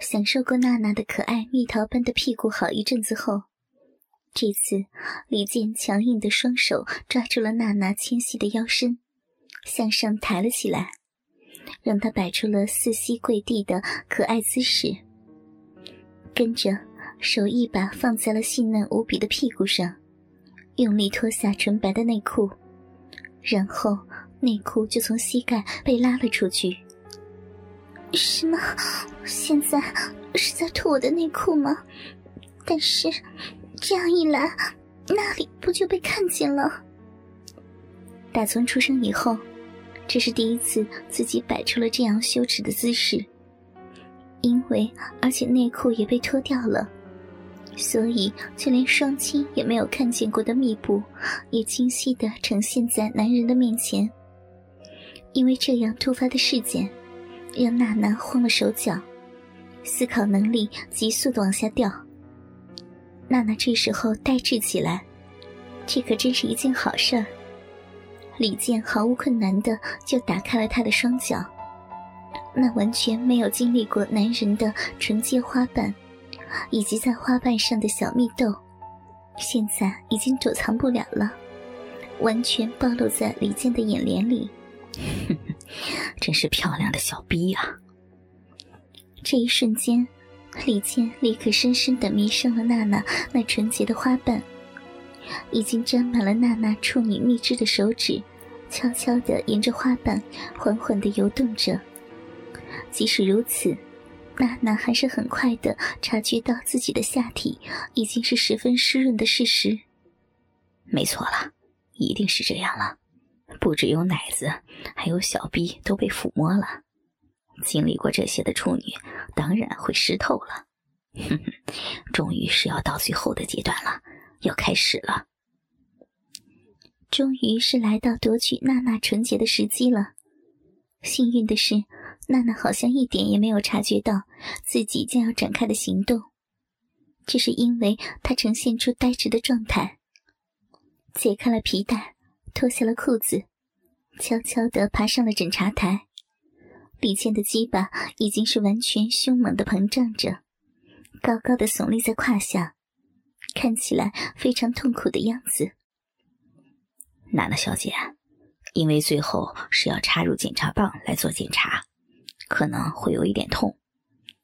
享受过娜娜的可爱蜜桃般的屁股好一阵子后，这次李健强硬的双手抓住了娜娜纤细的腰身，向上抬了起来，让她摆出了四膝跪地的可爱姿势。跟着，手一把放在了细嫩无比的屁股上，用力脱下纯白的内裤，然后内裤就从膝盖被拉了出去。什么？现在是在脱我的内裤吗？但是这样一来，那里不就被看见了？打从出生以后，这是第一次自己摆出了这样羞耻的姿势。因为而且内裤也被脱掉了，所以就连双亲也没有看见过的密布，也清晰的呈现在男人的面前。因为这样突发的事件。让娜娜慌了手脚，思考能力急速的往下掉。娜娜这时候呆滞起来，这可真是一件好事儿。李健毫无困难的就打开了她的双脚，那完全没有经历过男人的纯洁花瓣，以及在花瓣上的小蜜豆，现在已经躲藏不了了，完全暴露在李健的眼帘里。哼 真是漂亮的小逼呀！这一瞬间，李健立刻深深的迷上了娜娜那纯洁的花瓣，已经沾满了娜娜处女蜜汁的手指，悄悄的沿着花瓣缓缓的游动着。即使如此，娜娜还是很快的察觉到自己的下体已经是十分湿润的事实。没错了，一定是这样了。不只有奶子，还有小臂都被抚摸了。经历过这些的处女，当然会湿透了。哼哼，终于是要到最后的阶段了，要开始了。终于是来到夺取娜娜纯洁的时机了。幸运的是，娜娜好像一点也没有察觉到自己将要展开的行动，这是因为她呈现出呆滞的状态，解开了皮带。脱下了裤子，悄悄地爬上了诊查台。李健的鸡巴已经是完全凶猛的膨胀着，高高的耸立在胯下，看起来非常痛苦的样子。娜娜小姐，因为最后是要插入检查棒来做检查，可能会有一点痛，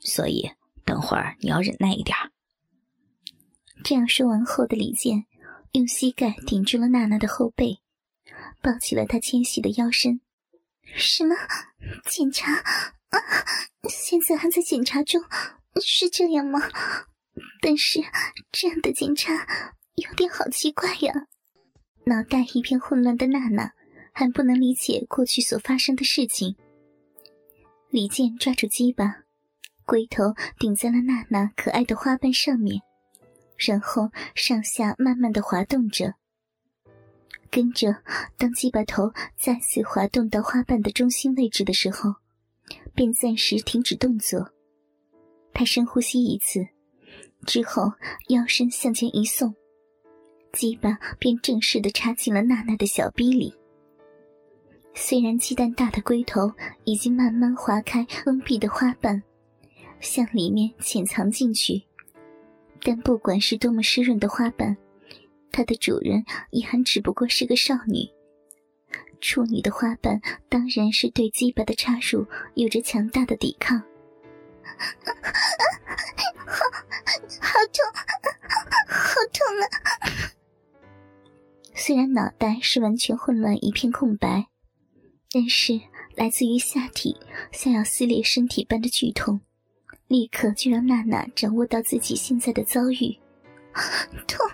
所以等会儿你要忍耐一点。这样说完后的李健，用膝盖顶住了娜娜的后背。抱起了他纤细的腰身。什么检查？啊，现在还在检查中，是这样吗？但是这样的检查有点好奇怪呀。脑袋一片混乱的娜娜还不能理解过去所发生的事情。李健抓住鸡巴，龟头顶在了娜娜可爱的花瓣上面，然后上下慢慢的滑动着。跟着，当鸡巴头再次滑动到花瓣的中心位置的时候，便暂时停止动作。他深呼吸一次，之后腰身向前一送，鸡巴便正式的插进了娜娜的小逼里。虽然鸡蛋大的龟头已经慢慢划开封闭的花瓣，向里面潜藏进去，但不管是多么湿润的花瓣。它的主人也还只不过是个少女，处女的花瓣当然是对鸡巴的插入有着强大的抵抗。好，好痛，好痛啊！虽然脑袋是完全混乱一片空白，但是来自于下体像要撕裂身体般的剧痛，立刻就让娜娜掌握到自己现在的遭遇。痛，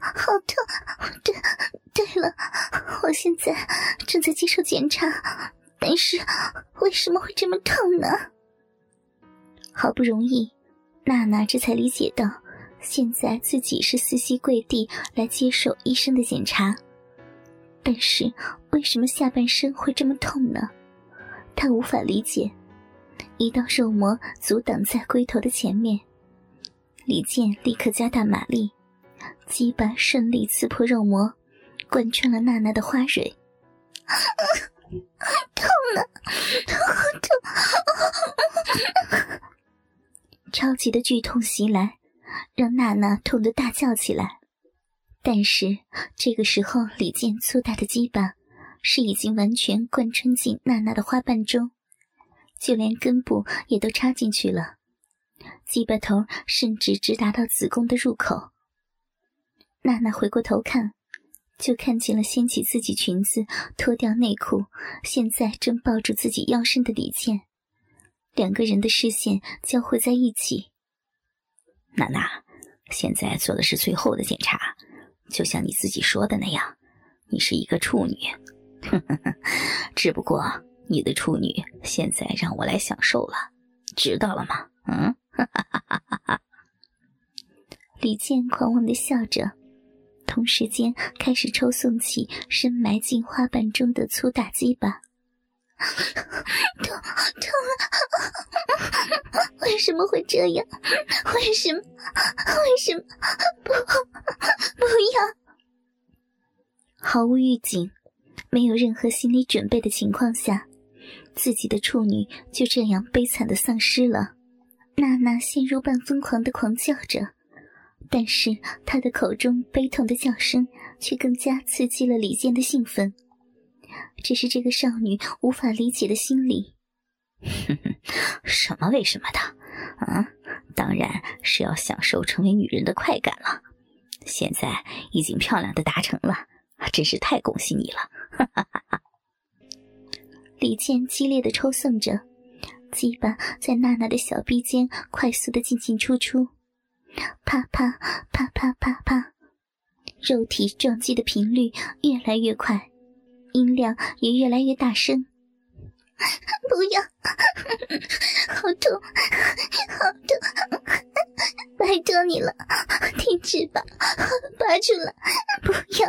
好痛！对，对了，我现在正在接受检查，但是为什么会这么痛呢？好不容易，娜娜这才理解到，现在自己是四膝跪地来接受医生的检查，但是为什么下半身会这么痛呢？她无法理解，一道肉膜阻挡在龟头的前面。李健立刻加大马力，鸡巴顺利刺破肉膜，贯穿了娜娜的花蕊。痛啊！好痛！超级的剧痛袭来，让娜娜痛得大叫起来。但是这个时候，李健粗大的鸡巴是已经完全贯穿进娜娜的花瓣中，就连根部也都插进去了，鸡巴头甚至直达到子宫的入口。娜娜回过头看，就看见了掀起自己裙子、脱掉内裤，现在正抱住自己腰身的李健。两个人的视线交汇在一起。娜娜，现在做的是最后的检查。就像你自己说的那样，你是一个处女，只不过你的处女现在让我来享受了，知道了吗？嗯，哈 李健狂妄的笑着，同时间开始抽送起深埋进花瓣中的粗大鸡巴。痛痛了！为什么会这样？为什么？为什么？不，不要！毫无预警，没有任何心理准备的情况下，自己的处女就这样悲惨的丧失了。娜娜陷入半疯狂的狂叫着，但是她的口中悲痛的叫声却更加刺激了李健的兴奋。这是这个少女无法理解的心理。哼 哼什么为什么的？啊，当然是要享受成为女人的快感了。现在已经漂亮的达成了，真是太恭喜你了！哈哈哈哈李健激烈的抽送着，鸡巴在娜娜的小臂间快速的进进出出，啪啪啪啪啪啪，肉体撞击的频率越来越快。音量也越来越大声，不要，好痛，好痛，拜托你了，停止吧，拔出来，不要！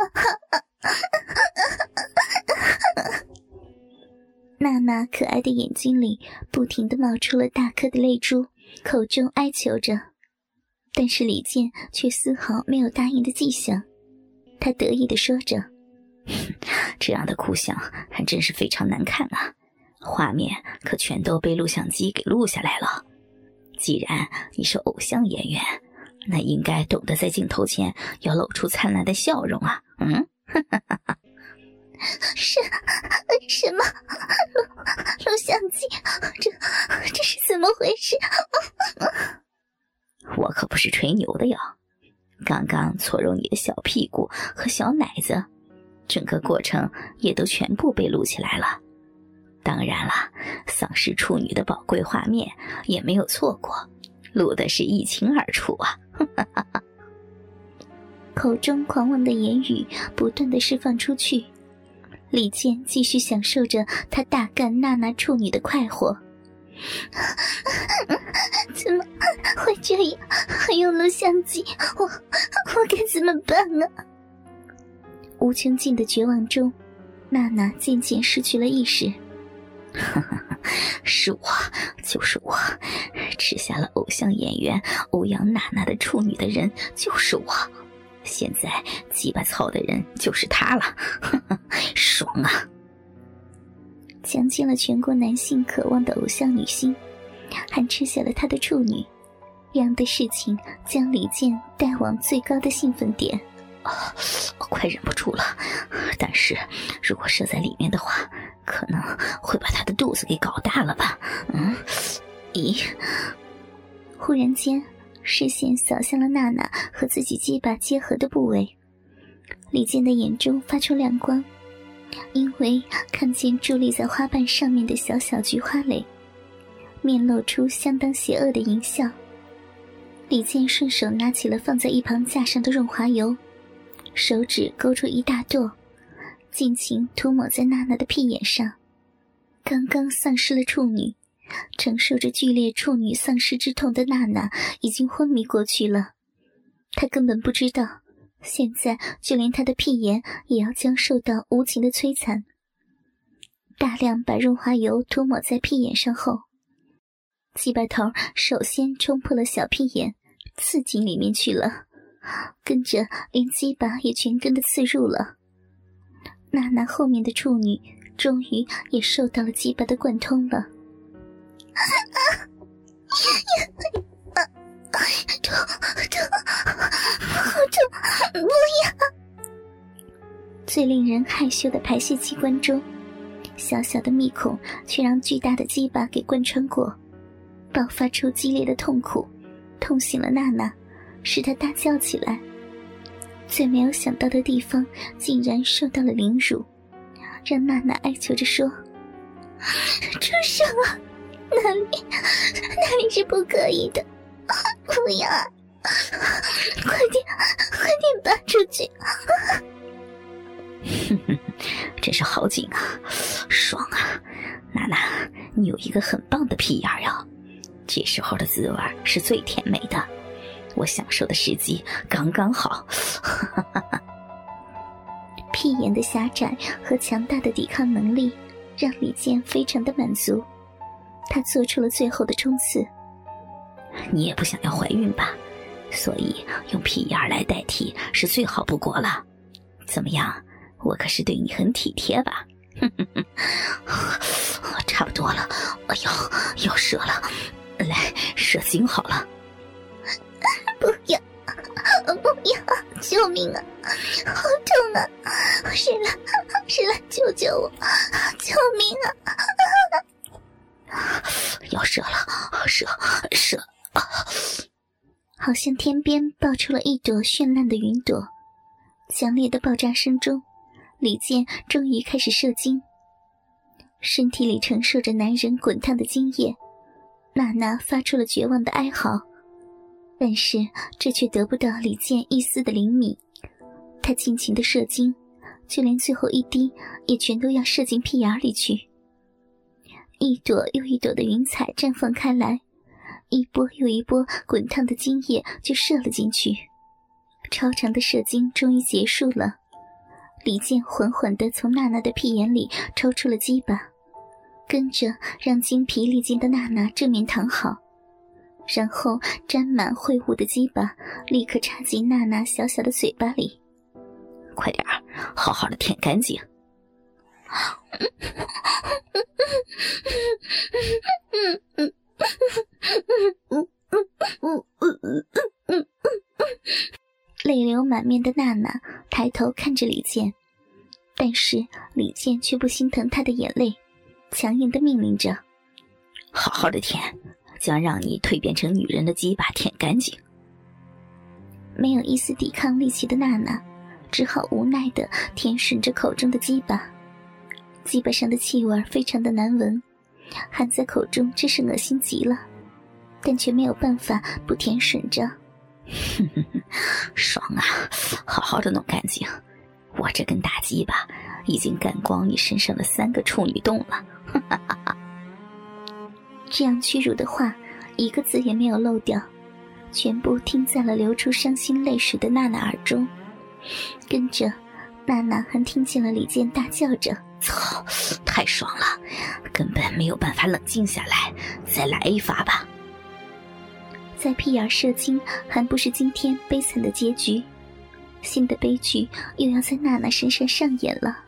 娜娜可爱的眼睛里不停的冒出了大颗的泪珠，口中哀求着，但是李健却丝毫没有答应的迹象，他得意的说着。这样的哭相还真是非常难看啊！画面可全都被录像机给录下来了。既然你是偶像演员，那应该懂得在镜头前要露出灿烂的笑容啊！嗯，哈哈哈哈是什么录录像机？这这是怎么回事？我可不是吹牛的哟，刚刚搓揉你的小屁股和小奶子。整个过程也都全部被录起来了，当然了，丧尸处女的宝贵画面也没有错过，录的是一清二楚啊！口中狂妄的言语不断的释放出去，李健继续享受着他大干娜娜处女的快活。怎么会这样？还有录像机，我我该怎么办呢？无穷尽的绝望中，娜娜渐渐失去了意识。是我，就是我，吃下了偶像演员欧阳娜娜的处女的人就是我。现在鸡巴操的人就是他了，爽啊！强奸了全国男性渴望的偶像女星，还吃下了他的处女，这样的事情将李健带往最高的兴奋点。我快忍不住了，但是如果射在里面的话，可能会把他的肚子给搞大了吧？嗯，咦？忽然间，视线扫向了娜娜和自己鸡巴结合的部位，李健的眼中发出亮光，因为看见伫立在花瓣上面的小小菊花蕾，面露出相当邪恶的淫笑。李健顺手拿起了放在一旁架上的润滑油。手指勾出一大朵，尽情涂抹在娜娜的屁眼上。刚刚丧失了处女，承受着剧烈处女丧失之痛的娜娜已经昏迷过去了。她根本不知道，现在就连他的屁眼也要将受到无情的摧残。大量把润滑油涂抹在屁眼上后，鸡巴头首先冲破了小屁眼，刺进里面去了。跟着，连鸡巴也全跟的刺入了。娜娜后面的处女终于也受到了鸡巴的贯通了。痛痛，好痛！不要！最令人害羞的排泄器官中，小小的密孔却让巨大的鸡巴给贯穿过，爆发出激烈的痛苦，痛醒了娜娜，使她大叫起来。最没有想到的地方竟然受到了凌辱，让娜娜哀求着说：“ 住手！那里那里是不可以的。”不要！快点快点搬出去！”哼哼，真是好紧啊，爽啊！娜娜，你有一个很棒的屁眼哟，这时候的滋味是最甜美的。我享受的时机刚刚好，屁眼的狭窄和强大的抵抗能力让李健非常的满足，他做出了最后的冲刺。你也不想要怀孕吧？所以用屁眼来代替是最好不过了。怎么样？我可是对你很体贴吧？差不多了，哎呦，要射了，来射精好了。不要！不要！救命啊！好痛啊！谁来？谁来救救我？救命啊！要射了！射！射！好像天边爆出了一朵绚烂的云朵，强烈的爆炸声中，李健终于开始射精，身体里承受着男人滚烫的精液，娜娜发出了绝望的哀嚎。但是这却得不到李健一丝的灵敏，他尽情的射精，就连最后一滴也全都要射进屁眼里去。一朵又一朵的云彩绽放开来，一波又一波滚烫的精液就射了进去。超长的射精终于结束了，李健缓缓地从娜娜的屁眼里抽出了鸡巴，跟着让精疲力尽的娜娜正面躺好。然后沾满秽物的鸡巴立刻插进娜娜小小的嘴巴里，快点儿，好好的舔干净。泪流满面的娜娜抬头看着李健，但是李健却不心疼她的眼泪，强硬的命令着：“好好的舔。”将让你蜕变成女人的鸡巴舔干净。没有一丝抵抗力气的娜娜，只好无奈的舔吮着口中的鸡巴。鸡巴上的气味非常的难闻，含在口中真是恶心极了，但却没有办法不舔吮着。爽啊！好好的弄干净，我这根大鸡巴已经干光你身上的三个处女洞了。哈哈哈哈。这样屈辱的话，一个字也没有漏掉，全部听在了流出伤心泪水的娜娜耳中。跟着，娜娜还听见了李健大叫着：“操，太爽了，根本没有办法冷静下来，再来一发吧！”在屁眼射精还不是今天悲惨的结局，新的悲剧又要在娜娜身上上演了。